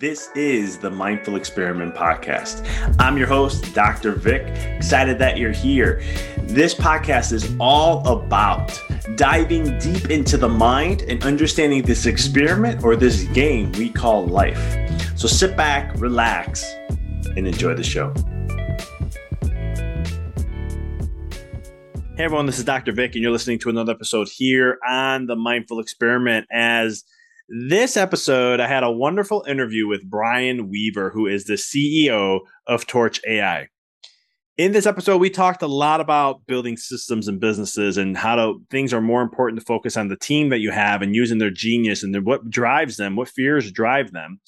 This is the Mindful Experiment Podcast. I'm your host, Dr. Vic. Excited that you're here. This podcast is all about diving deep into the mind and understanding this experiment or this game we call life. So sit back, relax, and enjoy the show. Hey everyone, this is Dr. Vic, and you're listening to another episode here on the Mindful Experiment as this episode, I had a wonderful interview with Brian Weaver, who is the CEO of Torch AI. In this episode, we talked a lot about building systems and businesses and how to, things are more important to focus on the team that you have and using their genius and their, what drives them, what fears drive them,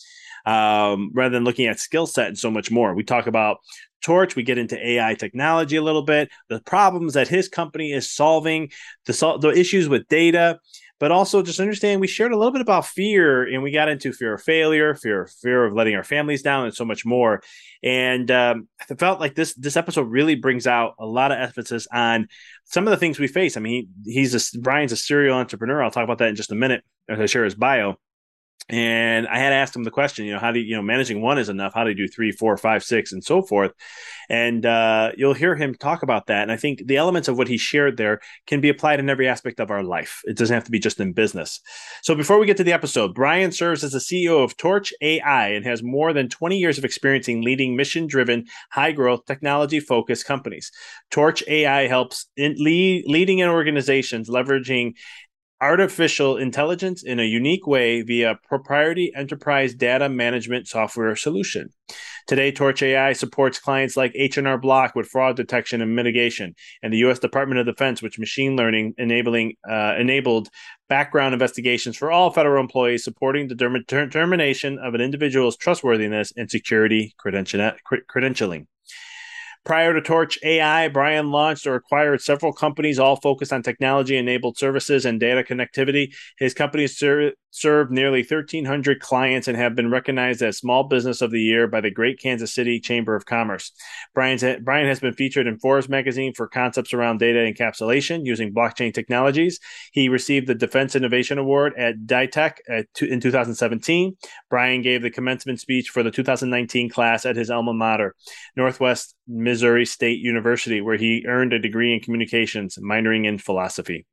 um, rather than looking at skill set and so much more. We talk about Torch. We get into AI technology a little bit, the problems that his company is solving, the, the issues with data, but also just understand we shared a little bit about fear and we got into fear of failure fear fear of letting our families down and so much more. And um, i felt like this this episode really brings out a lot of emphasis on some of the things we face. I mean he, he's a brian's a serial entrepreneur. I'll talk about that in just a minute as i share his bio and I had asked him the question, you know, how do you, you know, managing one is enough? How do you do three, four, five, six, and so forth? And uh, you'll hear him talk about that. And I think the elements of what he shared there can be applied in every aspect of our life. It doesn't have to be just in business. So before we get to the episode, Brian serves as the CEO of Torch AI and has more than 20 years of experience in leading mission driven, high growth, technology focused companies. Torch AI helps in lead, leading in organizations leveraging artificial intelligence in a unique way via proprietary enterprise data management software solution. Today, Torch AI supports clients like H&R Block with fraud detection and mitigation, and the U.S. Department of Defense with machine learning enabling uh, enabled background investigations for all federal employees, supporting the determination of an individual's trustworthiness and security credentialing. Prior to Torch AI, Brian launched or acquired several companies, all focused on technology enabled services and data connectivity. His companies ser- served nearly 1,300 clients and have been recognized as Small Business of the Year by the Great Kansas City Chamber of Commerce. Brian's, Brian has been featured in Forbes magazine for concepts around data encapsulation using blockchain technologies. He received the Defense Innovation Award at DITAC in 2017. Brian gave the commencement speech for the 2019 class at his alma mater, Northwest Missouri State University, where he earned a degree in communications, minoring in philosophy.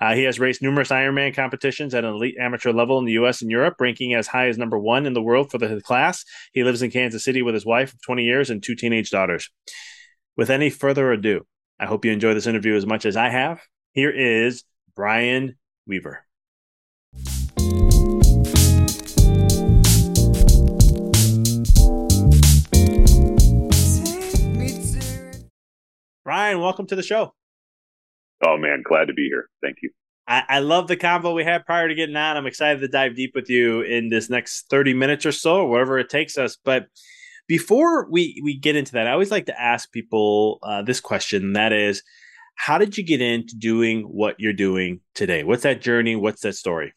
Uh, he has raced numerous Ironman competitions at an elite amateur level in the US and Europe, ranking as high as number one in the world for the class. He lives in Kansas City with his wife of 20 years and two teenage daughters. With any further ado, I hope you enjoy this interview as much as I have. Here is Brian Weaver. Brian, welcome to the show. Oh man, glad to be here. Thank you. I, I love the convo we had prior to getting on. I'm excited to dive deep with you in this next 30 minutes or so, or whatever it takes us. But before we we get into that, I always like to ask people uh, this question. That is, how did you get into doing what you're doing today? What's that journey? What's that story?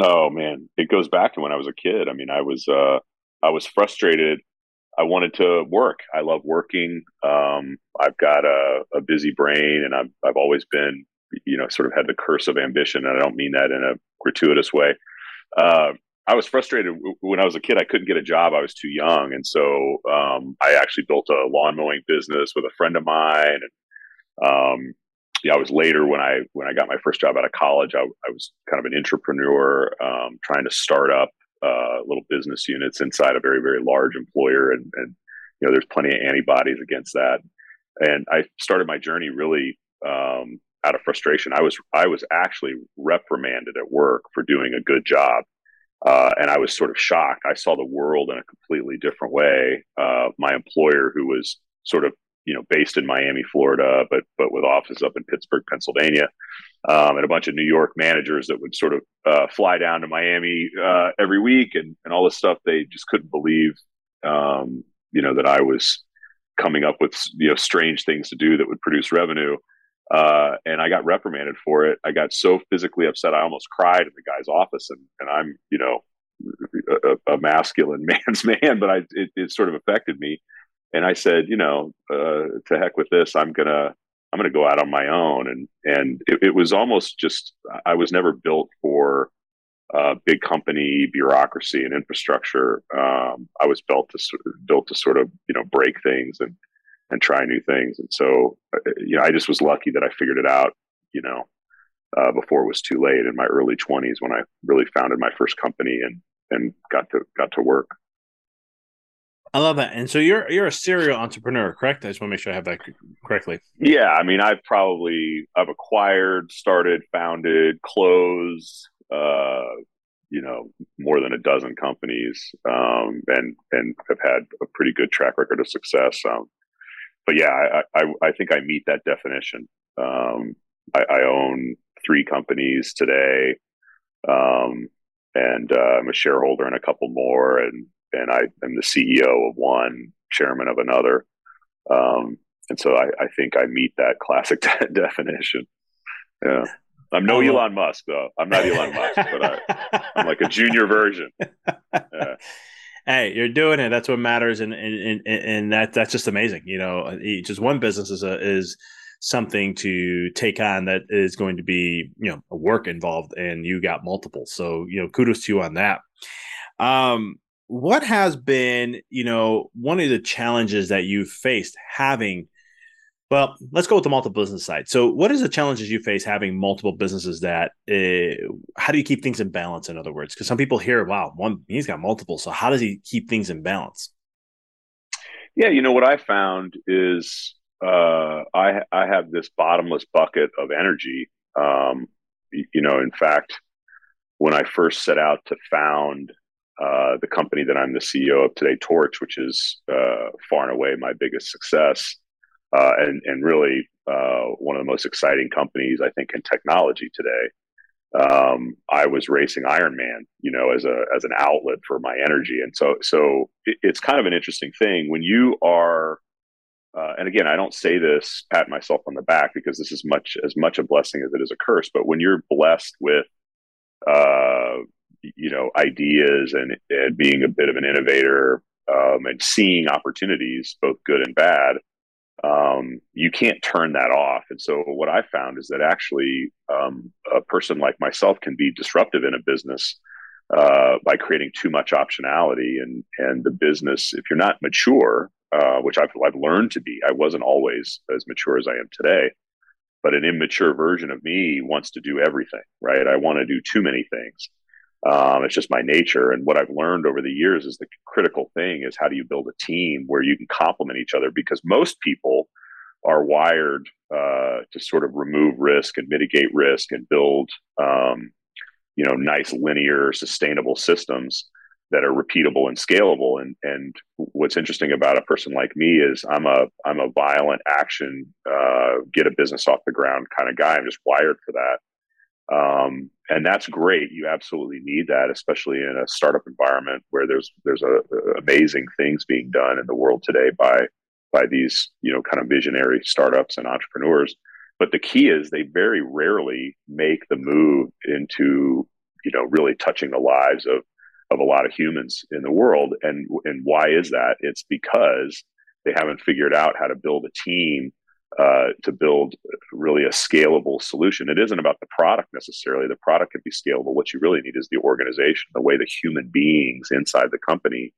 Oh man, it goes back to when I was a kid. I mean, I was uh, I was frustrated. I wanted to work. I love working. Um, I've got a, a busy brain, and I've I've always been, you know, sort of had the curse of ambition. And I don't mean that in a gratuitous way. Uh, I was frustrated when I was a kid. I couldn't get a job. I was too young, and so um, I actually built a lawn mowing business with a friend of mine. And um, yeah, I was later when I when I got my first job out of college. I, I was kind of an entrepreneur, um, trying to start up uh, little business units inside a very very large employer, and, and you know there's plenty of antibodies against that. And I started my journey really um, out of frustration. I was I was actually reprimanded at work for doing a good job uh, and I was sort of shocked. I saw the world in a completely different way. Uh, my employer, who was sort of you know based in Miami, Florida, but but with offices up in Pittsburgh, Pennsylvania, um, and a bunch of New York managers that would sort of uh, fly down to Miami uh, every week and and all this stuff. They just couldn't believe, um, you know, that I was coming up with you know strange things to do that would produce revenue. Uh, and I got reprimanded for it. I got so physically upset, I almost cried in the guy's office. And, and I'm, you know, a, a masculine man's man, but I, it, it, sort of affected me. And I said, you know, uh, to heck with this. I'm gonna, I'm gonna go out on my own. And and it, it was almost just, I was never built for uh, big company bureaucracy and infrastructure. Um, I was built to built to sort of, you know, break things and and try new things. And so, uh, you know, I just was lucky that I figured it out, you know, uh, before it was too late in my early twenties when I really founded my first company and, and got to, got to work. I love that. And so you're, you're a serial entrepreneur, correct? I just want to make sure I have that correctly. Yeah. I mean, I've probably, I've acquired, started, founded, closed, uh, you know more than a dozen companies um, and and have had a pretty good track record of success. Um, but yeah, I, I, I think I meet that definition. Um, I, I, own three companies today, um, and uh, I'm a shareholder in a couple more, and and I am the CEO of one, chairman of another, um, and so I, I, think I meet that classic definition. Yeah. I'm no Elon Musk though. I'm not Elon Musk, but I, am like a junior version. Yeah hey, you're doing it. That's what matters, and and and, and that that's just amazing. You know, just one business is a, is something to take on that is going to be you know a work involved, and you got multiple. So you know, kudos to you on that. Um, what has been you know one of the challenges that you've faced having well, let's go with the multiple business side. So, what is the challenges you face having multiple businesses? That uh, how do you keep things in balance? In other words, because some people hear, "Wow, one he's got multiple." So, how does he keep things in balance? Yeah, you know what I found is uh, I I have this bottomless bucket of energy. Um, you know, in fact, when I first set out to found uh, the company that I'm the CEO of today, Torch, which is uh, far and away my biggest success uh, and and really uh, one of the most exciting companies I think in technology today. Um, I was racing Ironman, you know, as a as an outlet for my energy, and so so it, it's kind of an interesting thing when you are. Uh, and again, I don't say this pat myself on the back because this is much as much a blessing as it is a curse. But when you're blessed with, uh, you know, ideas and, and being a bit of an innovator um, and seeing opportunities, both good and bad, um, you can't turn that off. And so what I found is that actually um, a person like myself can be disruptive in a business uh, by creating too much optionality and and the business. If you're not mature, uh, which I've I've learned to be, I wasn't always as mature as I am today. But an immature version of me wants to do everything, right? I want to do too many things. Um, it's just my nature. And what I've learned over the years is the critical thing is how do you build a team where you can complement each other? Because most people are wired uh, to sort of remove risk and mitigate risk and build, um, you know, nice linear, sustainable systems that are repeatable and scalable. And and what's interesting about a person like me is I'm a I'm a violent action, uh, get a business off the ground kind of guy. I'm just wired for that. Um, and that's great. You absolutely need that, especially in a startup environment where there's there's a, a amazing things being done in the world today by by these you know kind of visionary startups and entrepreneurs. But the key is they very rarely make the move into you know really touching the lives of of a lot of humans in the world. And and why is that? It's because they haven't figured out how to build a team uh, to build really a scalable solution. It isn't about the product necessarily. The product can be scalable. What you really need is the organization, the way the human beings inside the company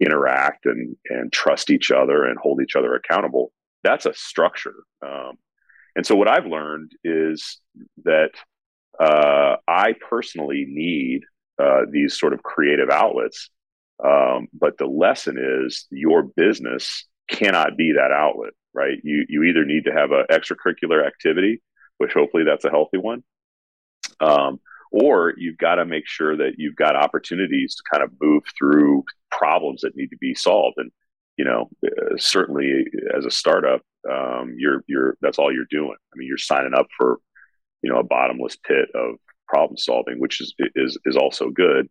interact and and trust each other and hold each other accountable. That's a structure. Um, and so what I've learned is that uh, I personally need uh, these sort of creative outlets. Um, but the lesson is your business cannot be that outlet, right? You you either need to have an extracurricular activity, which hopefully that's a healthy one, um, or you've got to make sure that you've got opportunities to kind of move through problems that need to be solved. And you know, uh, certainly as a startup, um, you're you're that's all you're doing. I mean, you're signing up for you know a bottomless pit of problem solving, which is is is also good.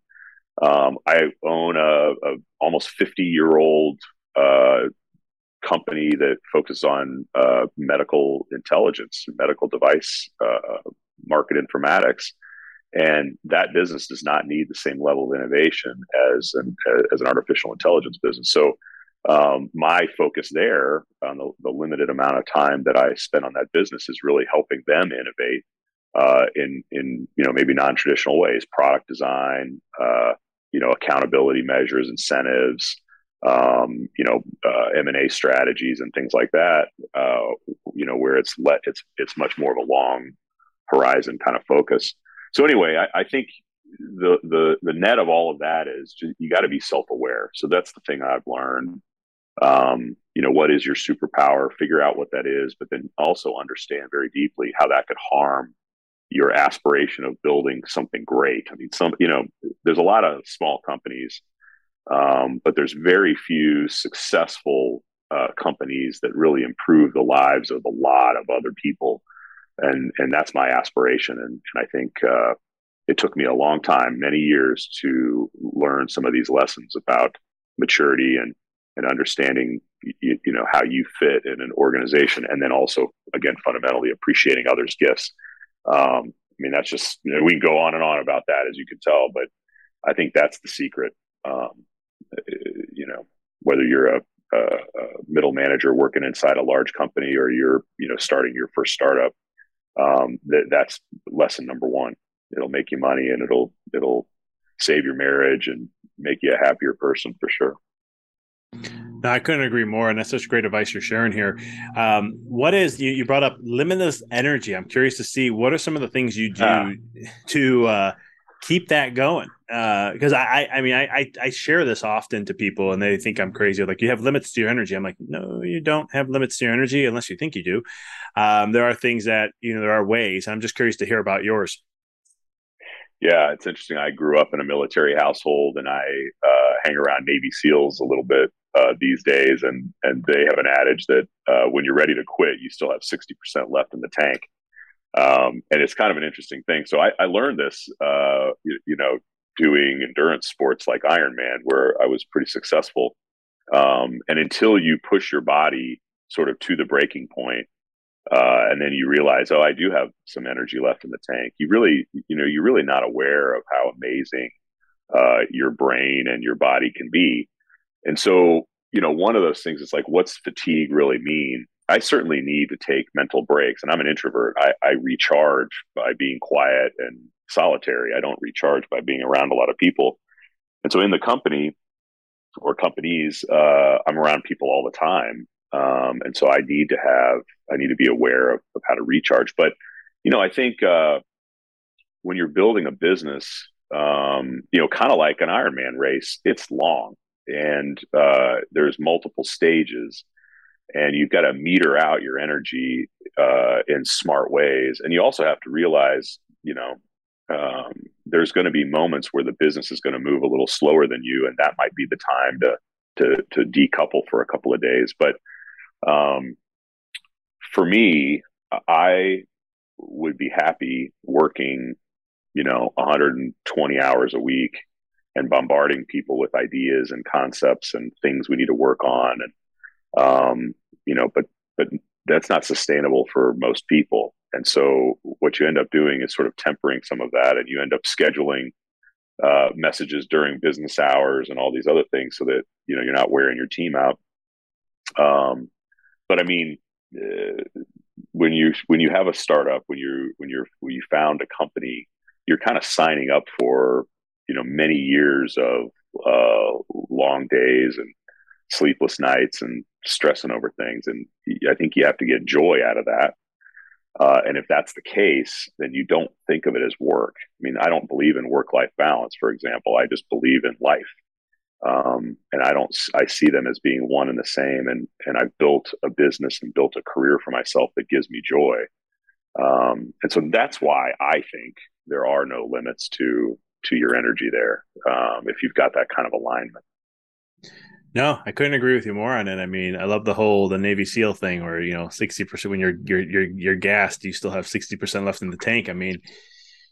Um, I own a, a, almost fifty year old uh, company that focuses on uh, medical intelligence, medical device uh, market informatics, and that business does not need the same level of innovation as an as an artificial intelligence business. So. Um, my focus there on the, the limited amount of time that I spend on that business is really helping them innovate uh, in in you know maybe non traditional ways, product design, uh, you know accountability measures, incentives, um, you know uh, M and A strategies and things like that. Uh, you know where it's let it's it's much more of a long horizon kind of focus. So anyway, I, I think the the the net of all of that is just, you got to be self aware. So that's the thing I've learned. Um, you know, what is your superpower? Figure out what that is, but then also understand very deeply how that could harm your aspiration of building something great. I mean, some, you know, there's a lot of small companies, um, but there's very few successful uh, companies that really improve the lives of a lot of other people. And, and that's my aspiration. And, and I think, uh, it took me a long time, many years to learn some of these lessons about maturity and, and understanding, you, you know, how you fit in an organization. And then also, again, fundamentally appreciating others' gifts. Um, I mean, that's just you know, we can go on and on about that, as you can tell, but I think that's the secret. Um, you know, whether you're a, a, a, middle manager working inside a large company or you're you know starting your first startup, um, that that's lesson number one. It'll make you money and it'll it'll save your marriage and make you a happier person for sure. No, I couldn't agree more, and that's such great advice you're sharing here. Um, what is you, you, brought up limitless energy? I'm curious to see what are some of the things you do ah. to uh, keep that going. Because uh, I, I mean, I, I share this often to people, and they think I'm crazy. Like you have limits to your energy. I'm like, no, you don't have limits to your energy unless you think you do. Um, there are things that you know there are ways. I'm just curious to hear about yours. Yeah, it's interesting. I grew up in a military household, and I uh, hang around Navy SEALs a little bit uh, these days, and and they have an adage that uh, when you're ready to quit, you still have sixty percent left in the tank, um, and it's kind of an interesting thing. So I, I learned this, uh, you, you, know, doing endurance sports like Ironman, where I was pretty successful, um, and until you push your body sort of to the breaking point, uh, and then you realize, oh, I do have some energy left in the tank. You really, you know, you're really not aware of how amazing uh, your brain and your body can be. And so, you know, one of those things is like, what's fatigue really mean? I certainly need to take mental breaks, and I'm an introvert. I, I recharge by being quiet and solitary. I don't recharge by being around a lot of people. And so, in the company or companies, uh, I'm around people all the time. Um, and so I need to have, I need to be aware of, of how to recharge. But, you know, I think uh, when you're building a business, um, you know, kind of like an Ironman race, it's long and uh, there's multiple stages and you've got to meter out your energy uh, in smart ways. And you also have to realize, you know, um, there's going to be moments where the business is going to move a little slower than you, and that might be the time to to to decouple for a couple of days. But um, for me, I would be happy working, you know, 120 hours a week and bombarding people with ideas and concepts and things we need to work on and um, you know but but that's not sustainable for most people and so what you end up doing is sort of tempering some of that and you end up scheduling uh, messages during business hours and all these other things so that you know you're not wearing your team out. Um, but i mean uh, when you when you have a startup when you when you're when you found a company you're kind of signing up for you know many years of uh, long days and sleepless nights and stressing over things. And i think you have to get joy out of that uh, and if that's the case then you don't think of it as work. I mean i don't believe in work life balance for example. I just believe in life. Um, and i don't i see them as being one and the same and and i've built a business and built a career for myself that gives me joy. Um, and so that's why i think there are no limits to to your energy there um, if you've got that kind of alignment. No, I couldn't agree with you more on it. I mean, I love the whole the Navy SEAL thing where you know sixty percent when you're you're you're you're gassed, you still have sixty percent left in the tank. I mean,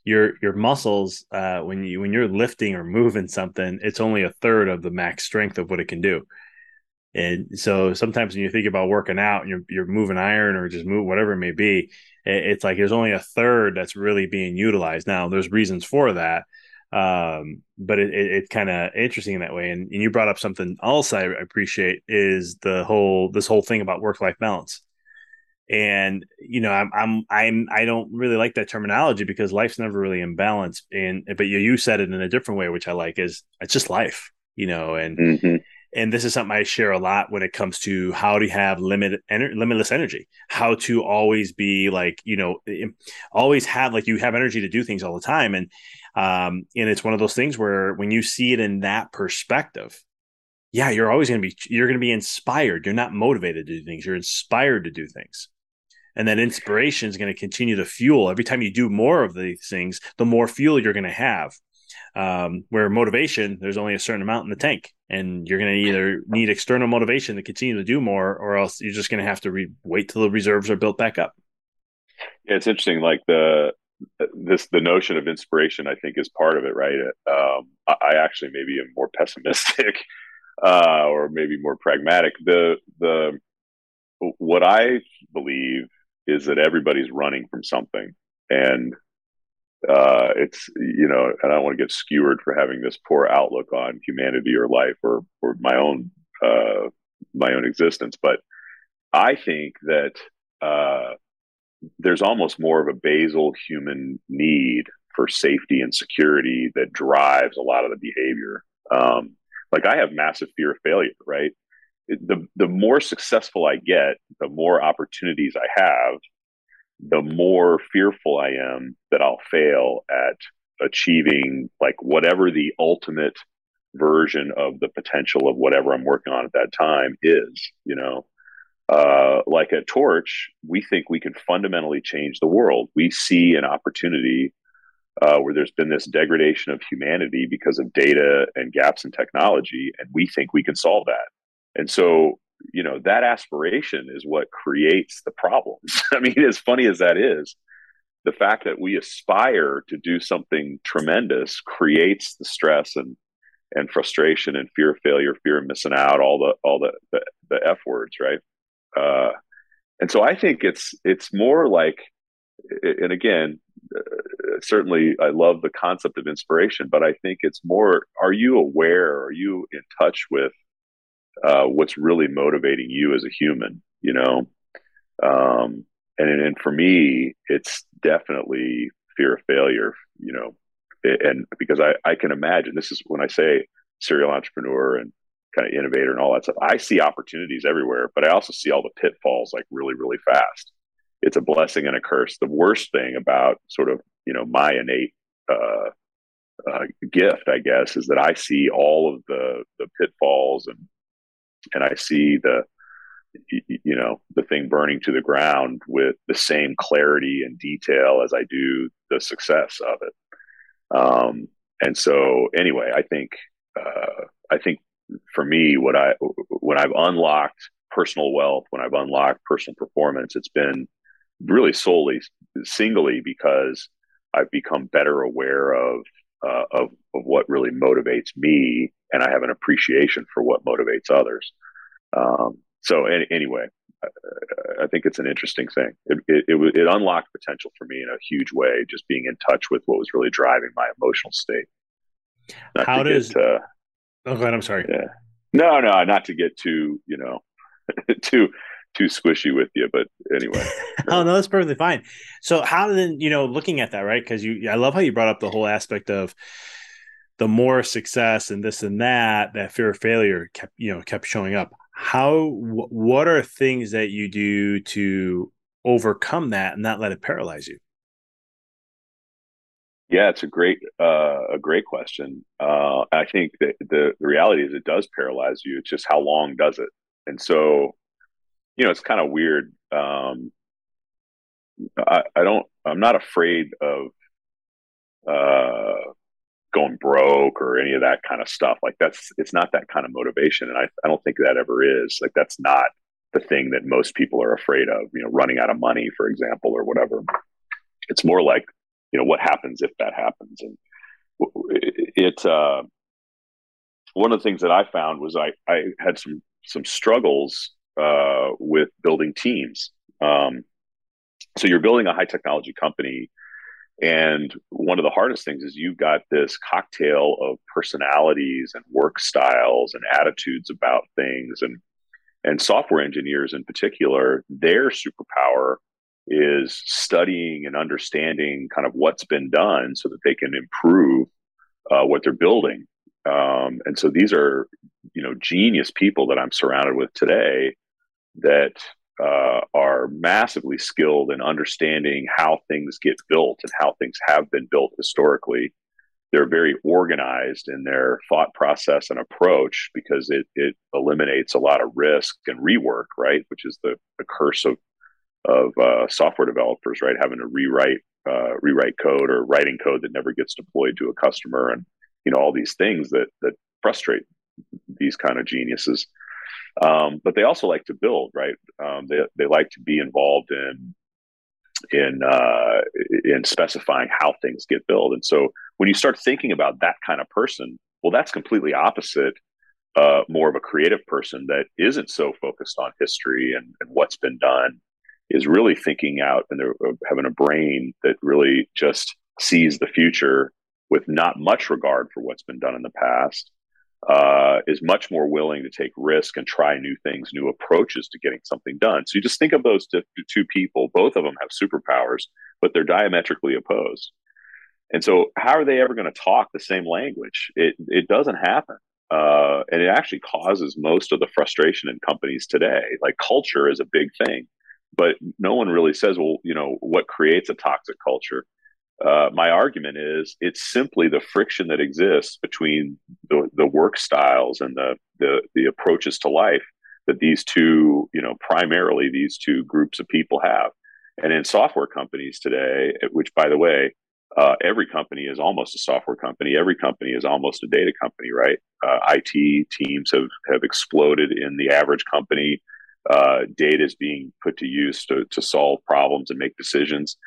your your muscles uh, when you when you're lifting or moving something, it's only a third of the max strength of what it can do. And so sometimes when you think about working out, you're you're moving iron or just move whatever it may be, it's like there's only a third that's really being utilized. Now, there's reasons for that um but it, it, it's kind of interesting in that way. And, and you brought up something else i appreciate is the whole this whole thing about work life balance. And you know i'm i'm i'm i don't really like that terminology because life's never really in balance. And but you you said it in a different way which i like is it's just life you know and mm-hmm. and this is something I share a lot when it comes to how to have limit ener- limitless energy, how to always be like you know, always have like you have energy to do things all the time, and um, and it's one of those things where when you see it in that perspective, yeah, you're always going to be you're going to be inspired. You're not motivated to do things. You're inspired to do things. And that inspiration is going to continue to fuel. Every time you do more of these things, the more fuel you're going to have. Um, where motivation, there's only a certain amount in the tank, and you're going to either need external motivation to continue to do more, or else you're just going to have to re- wait till the reserves are built back up. Yeah, it's interesting. Like the this the notion of inspiration i think is part of it right? Um, I, actually maybe am more pessimistic uh, or maybe more pragmatic. The the what i believe is that everybody's running from something. And uh, it's you know and i don't want to get skewered for having this poor outlook on humanity or life or or my own uh, my own existence. But i think that uh, there's almost more of a basal human need for safety and security that drives a lot of the behavior. Um, like I have massive fear of failure, right? the the more successful I get, the more opportunities I have, the more fearful I am that I'll fail at achieving like whatever the ultimate version of the potential of whatever I'm working on at that time is, you know. Uh, like at Torch, we think we can fundamentally change the world. We see an opportunity uh, where there's been this degradation of humanity because of data and gaps in technology, and we think we can solve that. And so, you know, that aspiration is what creates the problems. I mean, as funny as that is, the fact that we aspire to do something tremendous creates the stress and and frustration and fear of failure, fear of missing out, all the all the the, the f words, right? Uh, and so I think it's it's more like, and again, uh, certainly I love the concept of inspiration, but I think it's more: Are you aware? Are you in touch with uh, what's really motivating you as a human? You know, um, and and for me, it's definitely fear of failure. You know, and because I I can imagine this is when I say serial entrepreneur and kind of innovator and all that stuff. I see opportunities everywhere, but I also see all the pitfalls like really, really fast. It's a blessing and a curse. The worst thing about sort of, you know, my innate uh, uh, gift, I guess, is that I see all of the the pitfalls and and I see the you know the thing burning to the ground with the same clarity and detail as I do the success of it. Um, and so anyway, I think uh, I think for me, what I when I've unlocked personal wealth, when I've unlocked personal performance, it's been really solely singly because I've become better aware of uh, of of what really motivates me, and I have an appreciation for what motivates others. Um, so any, anyway, I, I think it's an interesting thing. It, it, it, it unlocked potential for me in a huge way, just being in touch with what was really driving my emotional state. Not How does? Get, uh, oh. I'm sorry. Yeah. No, no, not to get too, you know, too too squishy with you, but anyway. oh no, that's perfectly fine. So how then, you know, looking at that, right? Because you, I love how you brought up the whole aspect of the more success and this and that, that fear of failure kept, you know, kept showing up. How, what are things that you do to overcome that and not let it paralyze you? Yeah, it's a great uh, a great question. Uh, I think that the, the reality is it does paralyze you. It's just how long does it? And so, you know, it's kind of weird. Um, I, I don't. I'm not afraid of uh, going broke or any of that kind of stuff. Like that's it's not that kind of motivation, and I I don't think that ever is. Like that's not the thing that most people are afraid of. You know, running out of money, for example, or whatever. It's more like you know what happens if that happens. And it uh, one of the things that i found was i i had some some struggles uh, with building teams. Um, so you're building a high technology company and one of the hardest things is you've got this cocktail of personalities and work styles and attitudes about things. And and software engineers in particular their superpower is studying and understanding kind of what's been done so that they can improve uh, what they're building. Um, and so these are, you know, genius people that I'm surrounded with today that uh, are massively skilled in understanding how things get built and how things have been built historically. They're very organized in their thought process and approach because it, it eliminates a lot of risk and rework, right? Which is the, the curse of of uh, software developers, right? Having to rewrite uh, rewrite code or writing code that never gets deployed to a customer, and you know all these things that that frustrate these kind of geniuses. Um, but they also like to build, right? Um, they they like to be involved in in uh, in specifying how things get built. And so when you start thinking about that kind of person, well, that's completely opposite. Uh, more of a creative person that isn't so focused on history and, and what's been done is really thinking out and they're uh, having a brain that really just sees the future with not much regard for what's been done in the past uh, is much more willing to take risk and try new things, new approaches to getting something done. So you just think of those two, two people. Both of them have superpowers, but they're diametrically opposed. And so, how are they ever going to talk the same language? It it doesn't happen, uh, and it actually causes most of the frustration in companies today. Like culture is a big thing but no one really says, well, you know, what creates a toxic culture? Uh, my argument is it's simply the friction that exists between the, the work styles and the, the, the approaches to life that these two, you know, primarily these two groups of people have. And in software companies today, which by the way, uh, every company is almost a software company. Every company is almost a data company, right? Uh, IT teams have have exploded in the average company uh, data is being put to use to, to solve problems and make decisions.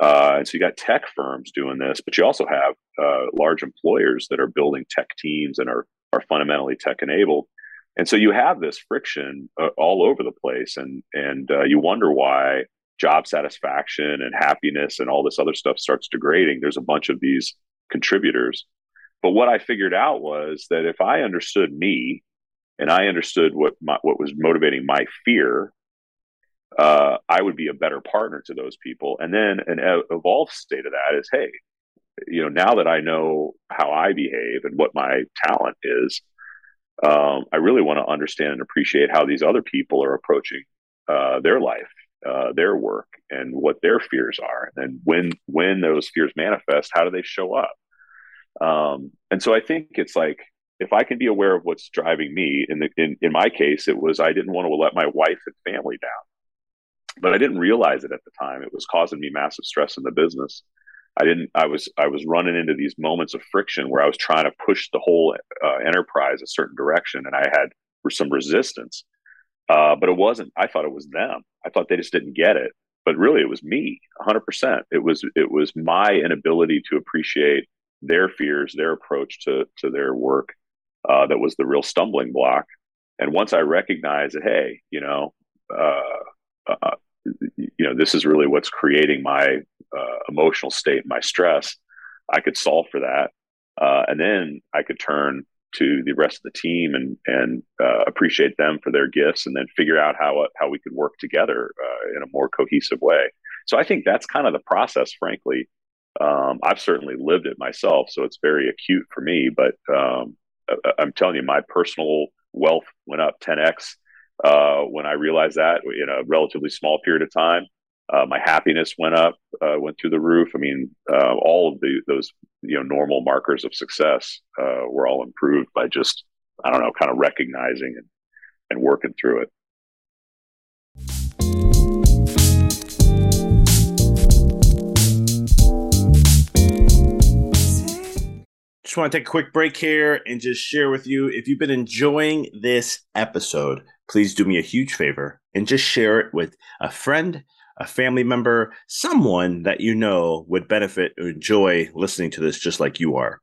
Uh, and so you got tech firms doing this, but you also have uh, large employers that are building tech teams and are are fundamentally tech enabled. And so you have this friction uh, all over the place, and and uh, you wonder why job satisfaction and happiness and all this other stuff starts degrading. There's a bunch of these contributors. But what I figured out was that if I understood me and I understood what my, what was motivating my fear, uh, I would be a better partner to those people. And then an evolved state of that is, hey, you know, now that I know how I behave and what my talent is, um, I really want to understand and appreciate how these other people are approaching uh, their life, uh, their work, and what their fears are. And when when those fears manifest, how do they show up? Um, and so I think it's like if I can be aware of what's driving me, in the in, in my case, it was I didn't want to let my wife and family down, but I didn't realize it at the time. It was causing me massive stress in the business, I didn't. I was I was running into these moments of friction where I was trying to push the whole uh, enterprise a certain direction, and I had some resistance. Uh, but it wasn't. I thought it was them. I thought they just didn't get it. But really, it was me, 100. percent It was it was my inability to appreciate their fears, their approach to to their work, uh, that was the real stumbling block. And once I recognized that, hey, you know, uh, uh, you know, this is really what's creating my uh, emotional state, my stress. I could solve for that, uh, and then I could turn to the rest of the team and and uh, appreciate them for their gifts, and then figure out how how we could work together uh, in a more cohesive way. So I think that's kind of the process, frankly. Um, I've certainly lived it myself, so it's very acute for me. But um, I'm telling you, my personal wealth went up 10x uh, when I realized that in a relatively small period of time. Uh, my happiness went up, uh, went through the roof. I mean, uh, all of the those you know normal markers of success uh, were all improved by just I don't know, kind of recognizing and, and working through it. Just want to take a quick break here and just share with you if you've been enjoying this episode, please do me a huge favor and just share it with a friend, a family member, someone that you know would benefit or enjoy listening to this just like you are.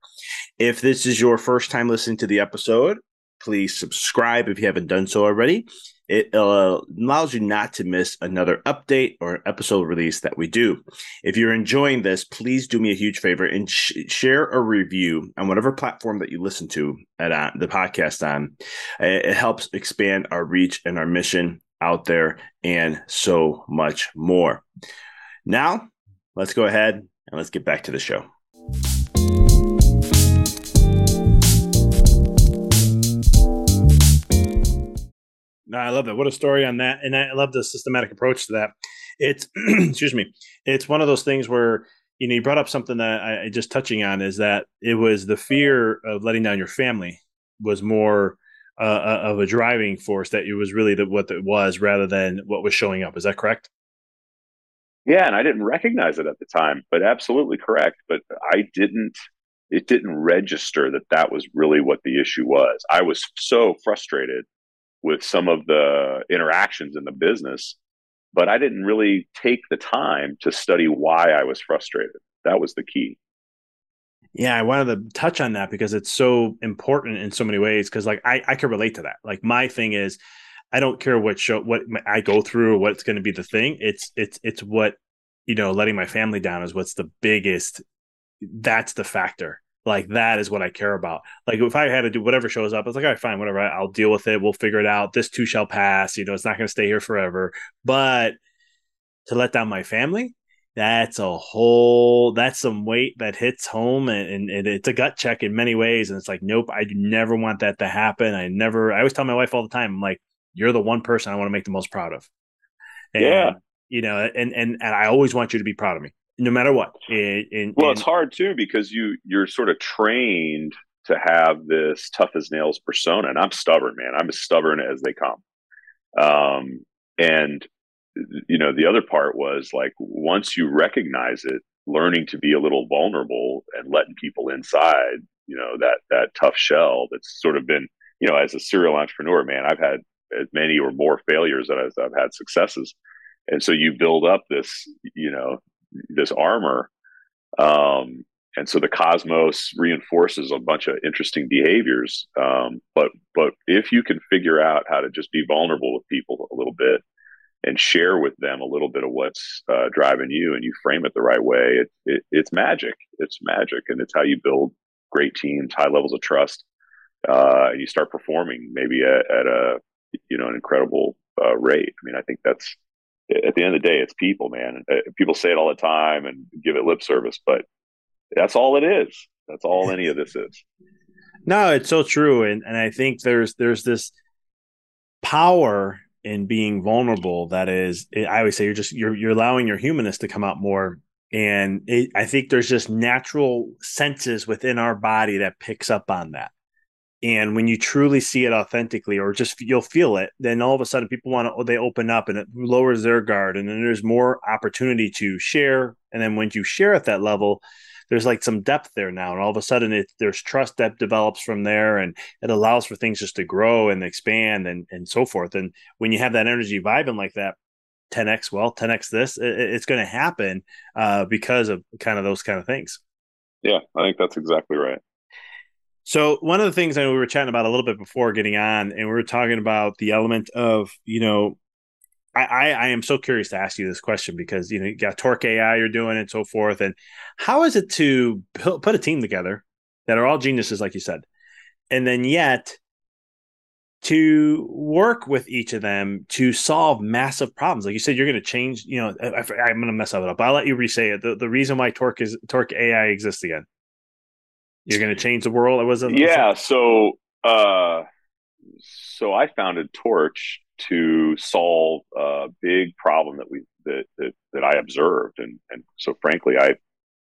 If this is your first time listening to the episode, please subscribe if you haven't done so already. It uh, allows you not to miss another update or episode release that we do. If you're enjoying this, please do me a huge favor and sh- share a review on whatever platform that you listen to at uh, the podcast on. It helps expand our reach and our mission out there and so much more. Now, let's go ahead and let's get back to the show. No, I love that. What a story on that. And I love the systematic approach to that. It's, excuse me, it's one of those things where, you know, you brought up something that I, just touching on is that it was the fear of letting down your family was more uh, uh, of a driving force that it was really the, what it was rather than what was showing up. Is that correct? Yeah, and I didn't recognize it at the time, but absolutely correct. But I didn't. It didn't register that that was really what the issue was. I was so frustrated with some of the interactions in the business, but I didn't really take the time to study why I was frustrated. That was the key. Yeah, I wanted to touch on that because it's so important in so many ways. Because like I, I can relate to that. Like my thing is, I don't care what show what I go through or what's going to be the thing. It's it's it's what you know, letting my family down is what's the biggest. That's the factor. Like that is what I care about. Like if I had to do whatever shows up, it's like, all right, fine, whatever. I'll deal with it. We'll figure it out. This too shall pass. You know, it's not going to stay here forever. But to let down my family, that's a whole that's some weight that hits home and, and, and, it's a gut check in many ways and it's like nope i never want that to happen i never i always tell my wife all the time i'm like you're the one person i want to make the most proud of and, yeah you know and, and and i always want you to be proud of me no matter what. And, and well it's hard too because you you're sort of trained to have this tough as nails persona and i'm stubborn man. I'm as stubborn as they come. Um and you know, the other part was like once you recognize it, learning to be a little vulnerable and letting people inside, you know, that that tough shell that's sort of been, you know, as a serial entrepreneur, man, I've had as many or more failures as I've had successes. And so you build up this, you know, this armor. Um, and so the cosmos reinforces a bunch of interesting behaviors. Um, but but if you can figure out how to just be vulnerable with people a little bit, and share with them a little bit of what's uh, driving you and you frame it the right way it, it, it's magic it's magic and it's how you build great teams high levels of trust uh, and you start performing maybe at, at a you know an incredible uh, rate i mean i think that's at the end of the day it's people man. Uh, people say it all the time and give it lip service but that's all it is. That's all any of this is. No it's so true. And and i think there's there's this power in being vulnerable that is i always say you're just you're you're allowing your humanness to come out more. And it, i think there's just natural senses within our body that picks up on that and when you truly see it authentically or just you'll feel it then all of a sudden people want to they open up and it lowers their guard and then there's more opportunity to share. And then when you share at that level there's like some depth there now and all of a sudden it, there's trust that develops from there and it allows for things just to grow and expand and and so forth. And when you have that energy vibing like that 10x well 10x this it, it's going to happen uh, because of kind of those kind of things. Yeah i think that's exactly right so one of the things I know we were chatting about a little bit before getting on, and we were talking about the element of, you know, I, I, I am so curious to ask you this question because you know you got Torch AI you're doing and so forth, and how is it to put a team together that are all geniuses like you said, and then yet to work with each of them to solve massive problems. Like you said, you're going to change. You know, I, am going to mess up it up. But I'll let you re-say it. The, the reason why Torch is Torch AI exists again. You're going to change the world. I wasn't. yeah. So, uh, so I founded Torch to solve a big problem that we that that, that I observed, and and so frankly, I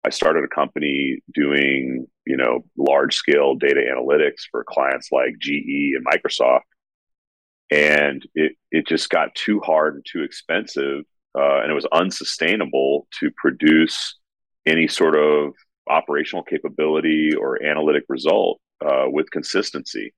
I started a company doing you know large scale data analytics for clients like GE and Microsoft, and it it just got too hard and too expensive, uh, and it was unsustainable to produce any sort of operational capability or analytic result uh, with consistency.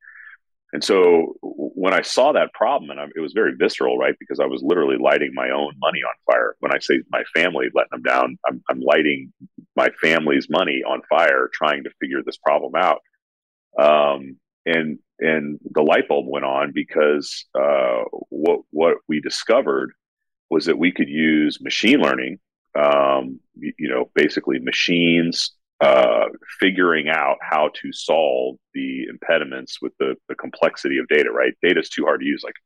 And so when I saw that problem, and I, it was very visceral, right? Because I was literally lighting my own money on fire. When I say my family letting them down, I'm, I'm lighting my family's money on fire, trying to figure this problem out. Um, and and the light bulb went on because uh, what what we discovered was that we could use machine learning, um, you, you know, basically machines uh, figuring out how to solve the impediments with the, the complexity of data, right? Data is too hard to use. Like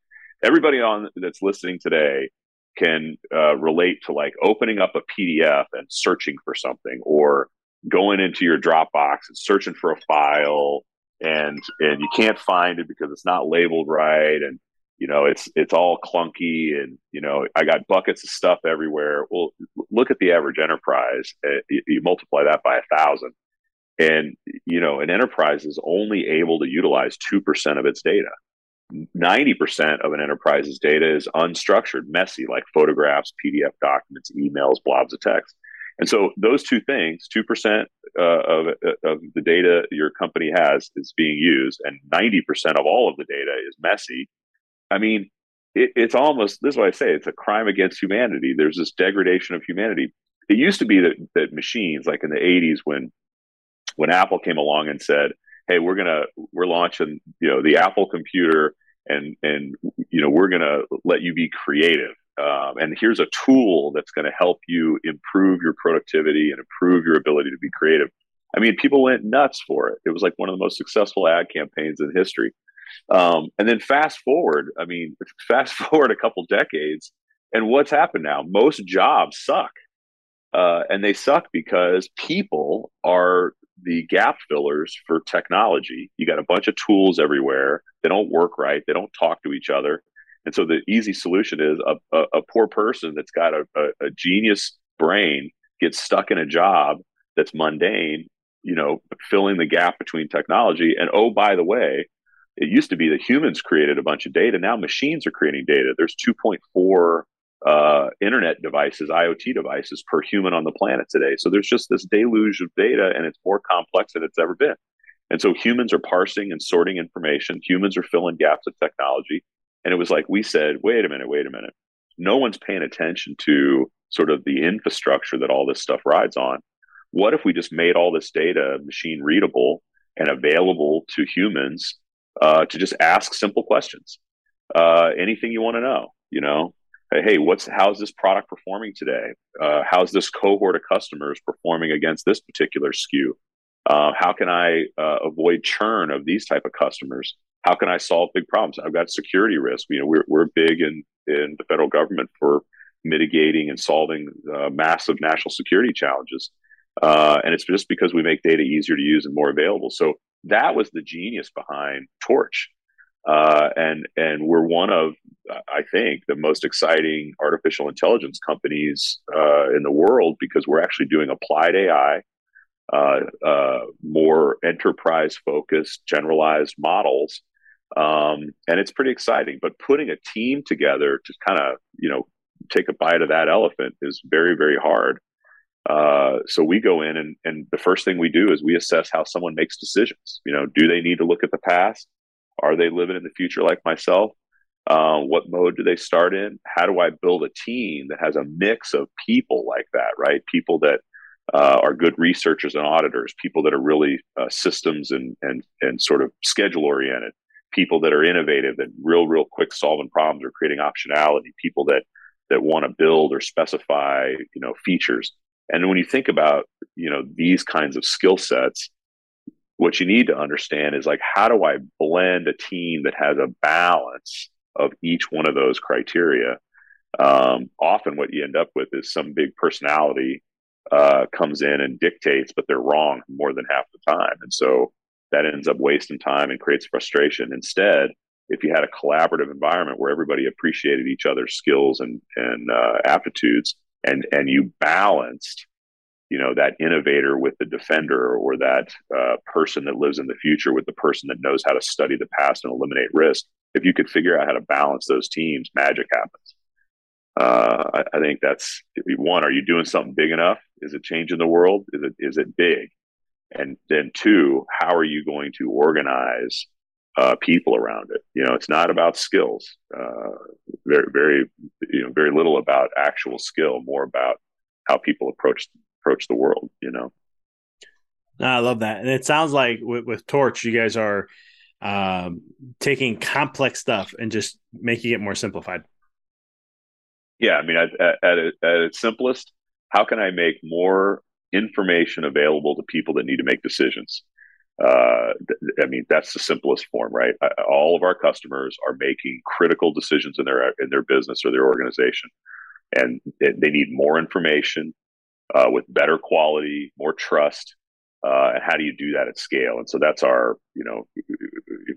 everybody on that's listening today can uh, relate to like opening up a PDF and searching for something or going into your Dropbox and searching for a file and and you can't find it because it's not labeled right and you know it's it's all clunky and you know i got buckets of stuff everywhere. Well look at the average enterprise uh, you, you, multiply that by a thousand and you know an enterprise is only able to utilize 2% of its data. 90% of an enterprise's data is unstructured messy like photographs pdf documents emails blobs of text. And so those two things 2% uh, of, of the data your company has is being used and 90% of all of the data is messy I mean, it, it's almost this is what I say. It's a crime against humanity. There's this degradation of humanity. It used to be that that machines, like in the '80s, when when Apple came along and said, "Hey, we're gonna we're launching you know the Apple computer, and and you know we're gonna let you be creative." Um, and here's a tool that's going to help you improve your productivity and improve your ability to be creative. I mean, people went nuts for it. It was like one of the most successful ad campaigns in history. Um, and then fast forward, I mean, fast forward a couple decades, and what's happened now? Most jobs suck. Uh, and they suck because people are the gap fillers for technology. You got a bunch of tools everywhere. They don't work right. They don't talk to each other. And so the easy solution is a, a, a poor person that's got a, a, a genius brain gets stuck in a job that's mundane, you know, filling the gap between technology. And oh, by the way, it used to be that humans created a bunch of data. Now machines are creating data. There's 2.4 uh, internet devices, IoT devices per human on the planet today. So there's just this deluge of data, and it's more complex than it's ever been. And so humans are parsing and sorting information. Humans are filling gaps of technology. And it was like we said, wait a minute, wait a minute. No one's paying attention to sort of the infrastructure that all this stuff rides on. What if we just made all this data machine readable and available to humans uh, to just ask simple questions. Uh, anything you want to know, you know, hey, what's how's this product performing today? Uh, how's this cohort of customers performing against this particular SKU? Uh, how can I uh, avoid churn of these type of customers? How can I solve big problems? I've got security risk. You know, we're we're big in in the federal government for mitigating and solving uh, massive national security challenges. Uh, and it's just because we make data easier to use and more available. So that was the genius behind Torch. Uh, and and we're one of, I think, the most exciting artificial intelligence companies uh, in the world because we're actually doing applied AI uh, uh, more enterprise focused, generalized models. Um, and it's pretty exciting. But putting a team together to kind of, you know, take a bite of that elephant is very, very hard. Uh, so we go in and, and the first thing we do is we assess how someone makes decisions. You know, do they need to look at the past? Are they living in the future like myself? Uh, what mode do they start in? How do I build a team that has a mix of people like that, right? People that uh, are good researchers and auditors, people that are really uh, systems and, and, and sort of schedule oriented, people that are innovative and real, real quick solving problems or creating optionality, people that, that want to build or specify, you know, features. And when you think about, you know, these kinds of skill sets, what you need to understand is like, how do I blend a team that has a balance of each one of those criteria? Um, often what you end up with is some big personality uh, comes in and dictates, but they're wrong more than half the time. And so that ends up wasting time and creates frustration. Instead, if you had a collaborative environment where everybody appreciated each other's skills and, and uh, aptitudes and, and you balanced you know that innovator with the defender or that uh, person that lives in the future with the person that knows how to study the past and eliminate risk if you could figure out how to balance those teams magic happens. Uh, I, I, think that's one are you doing something big enough? Is it changing the world? Is it is it big? And then two how are you going to organize uh, people around it you know it's not about skills uh, very very you know very little about actual skill more about how people approach approach the world, you know. I love that. And it sounds like with, with Torch, you guys are um, taking complex stuff and just making it more simplified. Yeah. I mean, at, at, at, at its simplest, how can I make more information available to people that need to make decisions? Uh, I mean, that's the simplest form, right? All of our customers are making critical decisions in their in their business or their organization, and they need more information uh, with better quality, more trust, uh, and how do you do that at scale? And so that's our, you know,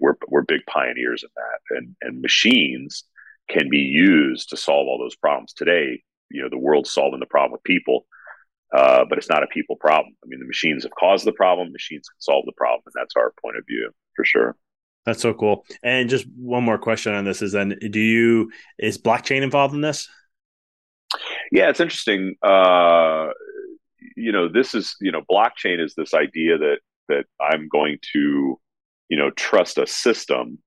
we're we're big pioneers in that, and and machines can be used to solve all those problems. Today, you know, the world's solving the problem with people, uh, but it's not a people problem. I mean, the machines have caused the problem; machines can solve the problem, and that's our point of view for sure. That's so cool. And just one more question on this is then do you is blockchain involved in this? Yeah, it's interesting. Uh, you know, this is you know, blockchain is this idea that that I'm going to, you know, trust a system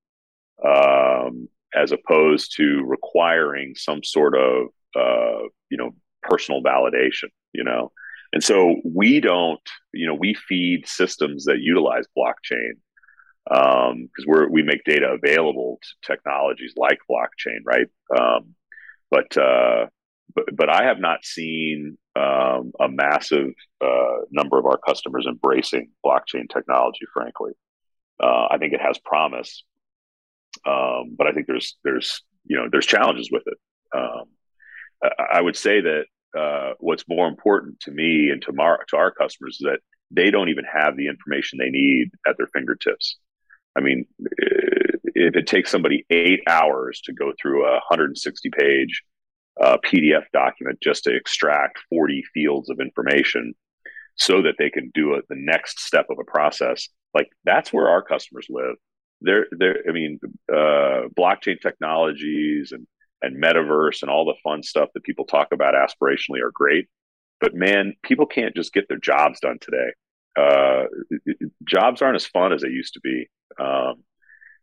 um, as opposed to requiring some sort of uh, personal validation. You know, and so we don't, you know, we feed systems that utilize blockchain because um, we're we make data available to technologies like blockchain, right? Um, but uh, but, but I have not seen um, a massive uh, number of our customers embracing blockchain technology. Frankly, uh, I think it has promise, um, but I think there's there's you know there's challenges with it. Um, I, I, would say that uh, what's more important to me and to, our to our customers is that they don't even have the information they need at their fingertips. I mean, if it takes somebody eight hours to go through a 160 page uh, PDF document just to extract 40 fields of information so that they can do it the next step of a process. Like that's where our customers live. They're, they're I mean, uh, blockchain technologies and, and metaverse and all the fun stuff that people talk about aspirationally are great. But man, people can't just get their jobs done today. Uh, jobs aren't as fun as they used to be. Um,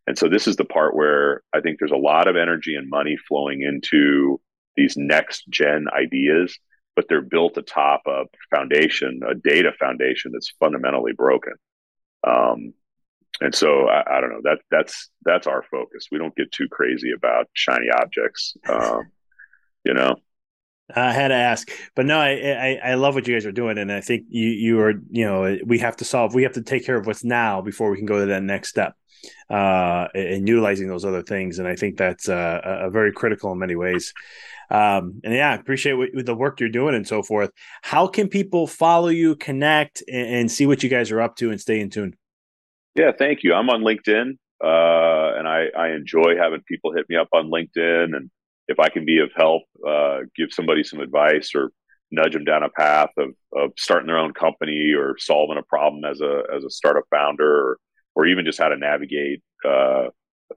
and so this is the part where I think there's a lot of energy and money flowing into these next gen ideas, but they're built atop a foundation, a data foundation that's fundamentally broken. Um, and so I, I, don't know that that's that's our focus. We don't get too crazy about shiny objects, um, you know. I had to ask, but no, I, I, I love what you guys are doing, and I think you you are you know we have to solve we have to take care of what's now before we can go to that next step, uh, and utilizing those other things, and I think that's uh, a very critical in many ways. Um, and yeah, I appreciate what, the work you're doing and so forth. How can people follow you, connect, and, and, see what you guys are up to, and stay in tune? Yeah, thank you. I'm on LinkedIn, uh, and I, I enjoy having people hit me up on LinkedIn, and if I can be of help, uh, give somebody some advice or nudge them down a path of, of starting their own company or solving a problem as a as a startup founder or, or even just how to navigate uh,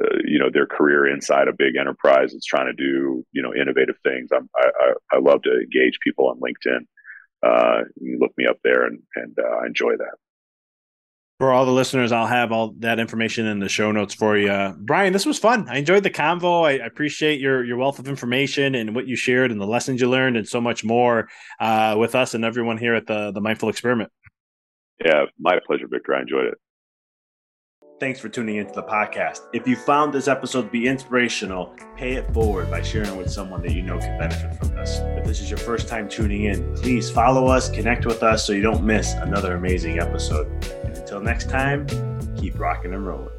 uh, you know their career inside a big enterprise that's trying to do you know innovative things. I'm, I, I, I love to engage people on LinkedIn. Uh, you look me up there and and uh, I enjoy that. For all the listeners, I'll have all that information in the show notes for you. Brian, this was fun. I enjoyed the convo. I, appreciate your your wealth of information and what you shared and the lessons you learned and so much more uh, with us and everyone here at the the Mindful Experiment. Yeah, my pleasure, Victor. I enjoyed it. Thanks for tuning into the podcast. If you found this episode to be inspirational, pay it forward by sharing with someone that you know can benefit from this. If this is your first time tuning in, please follow us, connect with us so you don't miss another amazing episode. And until next time, keep rocking and rolling.